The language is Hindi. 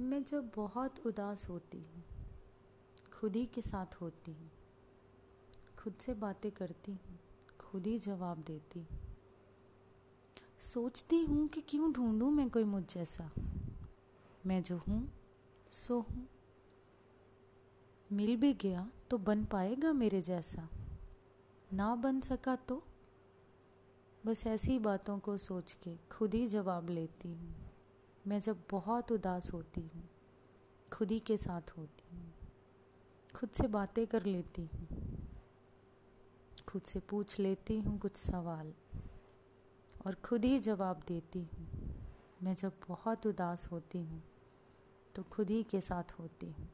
मैं जब बहुत उदास होती हूँ, खुद ही के साथ होती हूँ, खुद से बातें करती हूँ, खुद ही जवाब देती हूँ, सोचती हूँ कि क्यों ढूंढूं मैं कोई मुझ जैसा। मैं जो हूँ, सो हूँ। मिल भी गया तो बन पाएगा मेरे जैसा। ना बन सका तो? बस ऐसी बातों को सोच के खुद ही जवाब लेती हूँ। मैं जब बहुत उदास होती हूँ, खुद ही के साथ होती हूँ, खुद से बातें कर लेती हूँ, खुद से पूछ लेती हूँ कुछ सवाल और खुद ही जवाब देती हूँ। मैं जब बहुत उदास होती हूँ तो खुद ही के साथ होती हूँ।